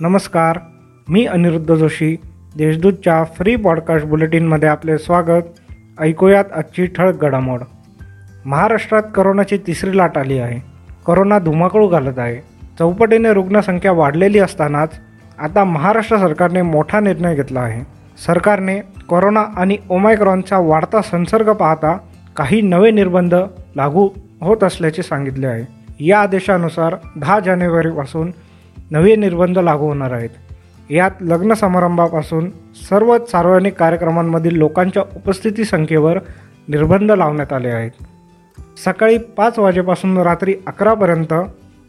नमस्कार मी अनिरुद्ध जोशी देशदूतच्या फ्री पॉडकास्ट बुलेटिनमध्ये आपले स्वागत. ऐकूयात आजची ठळक घडामोड. महाराष्ट्रात करोनाची तिसरी लाट आली आहे. करोना धुमाकूळ घालत आहे. चौपटीने रुग्णसंख्या वाढलेली असतानाच आता महाराष्ट्र सरकारने मोठा निर्णय घेतला आहे. सरकारने कोरोना आणि ओमायक्रॉनचा वाढता संसर्ग पाहता काही नवे निर्बंध लागू होत असल्याचे सांगितले आहे. या आदेशानुसार दहा जानेवारीपासून नवे निर्बंध लागू होणार आहेत. यात लग्न समारंभापासून सर्व सार्वजनिक कार्यक्रमांमधील लोकांच्या उपस्थिती संख्येवर निर्बंध लावण्यात आले आहेत. सकाळी पाच वाजेपासून रात्री अकरापर्यंत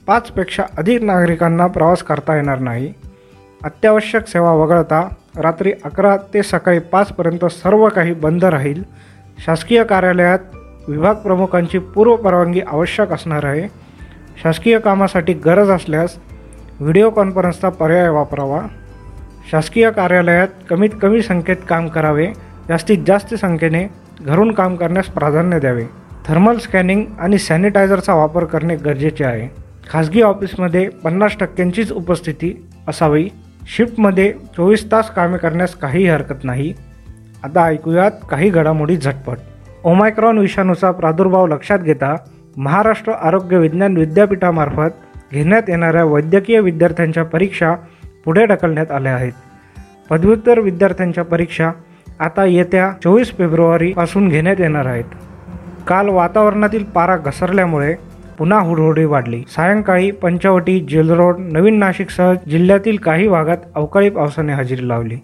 पाचपेक्षा अधिक नागरिकांना प्रवास करता येणार नाही. अत्यावश्यक सेवा वगळता रात्री अकरा ते सकाळी पाचपर्यंत सर्व काही बंद राहील. शासकीय कार्यालयात विभाग प्रमुखांची पूर्वपरवानगी आवश्यक असणार आहे. शासकीय कामासाठी गरज असल्यास व्हिडिओ कॉन्फरन्सचा पर्याय वापरावा. शासकीय कार्यालयात कमीत कमी संख्येत काम करावे जास्तीत जास्त संख्येने घरून काम करण्यास प्राधान्य द्यावे. थर्मल स्कॅनिंग आणि सॅनिटायझरचा वापर करणे गरजेचे आहे. खाजगी ऑफिसमध्ये पन्नास टक्क्यांचीच उपस्थिती असावी. शिफ्टमध्ये चोवीस तास कामे करण्यास काहीही हरकत नाही. आता ऐकूयात काही घडामोडी झटपट. ओमायक्रॉन विषाणूचा प्रादुर्भाव लक्षात घेता महाराष्ट्र आरोग्य विज्ञान विद्यापीठामार्फत घेण्यात येणाऱ्या वैद्यकीय विद्यार्थ्यांच्या परीक्षा पुढे ढकलण्यात आल्या आहेत. पदव्युत्तर विद्यार्थ्यांच्या परीक्षा आता येत्या चोवीस फेब्रुवारीपासून घेण्यात येणार आहेत. काल वातावरणातील पारा घसरल्यामुळे पुन्हा हुडहुडी वाढली. सायंकाळी पंचवटी जेलरोड नवीन नाशिकसह जिल्ह्यातील काही भागात अवकाळी पावसाने हजेरी लावली.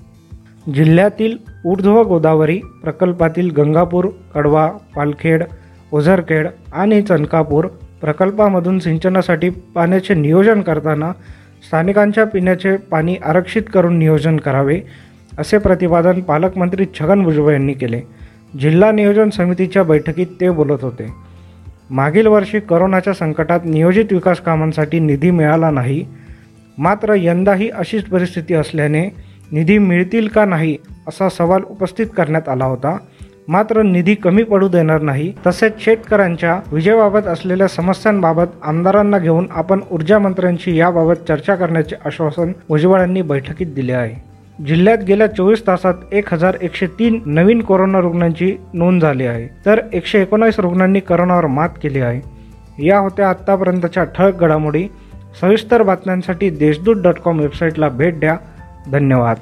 जिल्ह्यातील ऊर्ध्व गोदावरी प्रकल्पातील गंगापूर कडवा पालखेड ओझरखेड आणि चनकापूर प्रकल्पामधून सिंचनासाठी पाण्याचे नियोजन करताना स्थानिकांच्या पिण्याचे पाणी आरक्षित करून नियोजन करावे असे प्रतिपादन पालकमंत्री छगन भुजबळ यांनी केले. जिल्हा नियोजन समितीच्या बैठकीत ते बोलत होते. मागील वर्षी करोनाच्या संकटात नियोजित विकास कामांसाठी निधी मिळाला नाही. मात्र यंदाही अशीच परिस्थिती असल्याने निधी मिळतील का नाही असा सवाल उपस्थित करण्यात आला होता. मात्र निधी कमी पडू देणार नाही तसेच शेतकऱ्यांच्या विजेबाबत असलेल्या समस्यांबाबत आमदारांना घेऊन आपण ऊर्जा मंत्र्यांशी याबाबत चर्चा करण्याचे आश्वासन भुजबळ यांनी बैठकीत दिले आहे. जिल्ह्यात गेल्या चोवीस तासात एक हजार एकशे तीन नवीन कोरोना रुग्णांची नोंद झाली आहे तर एकशे एकोणीस रुग्णांनी करोनावर मात केली आहे. या होत्या आत्तापर्यंतच्या ठळक घडामोडी. सविस्तर बातम्यांसाठी देशदूत डॉट कॉम वेबसाईटला भेट द्या. धन्यवाद.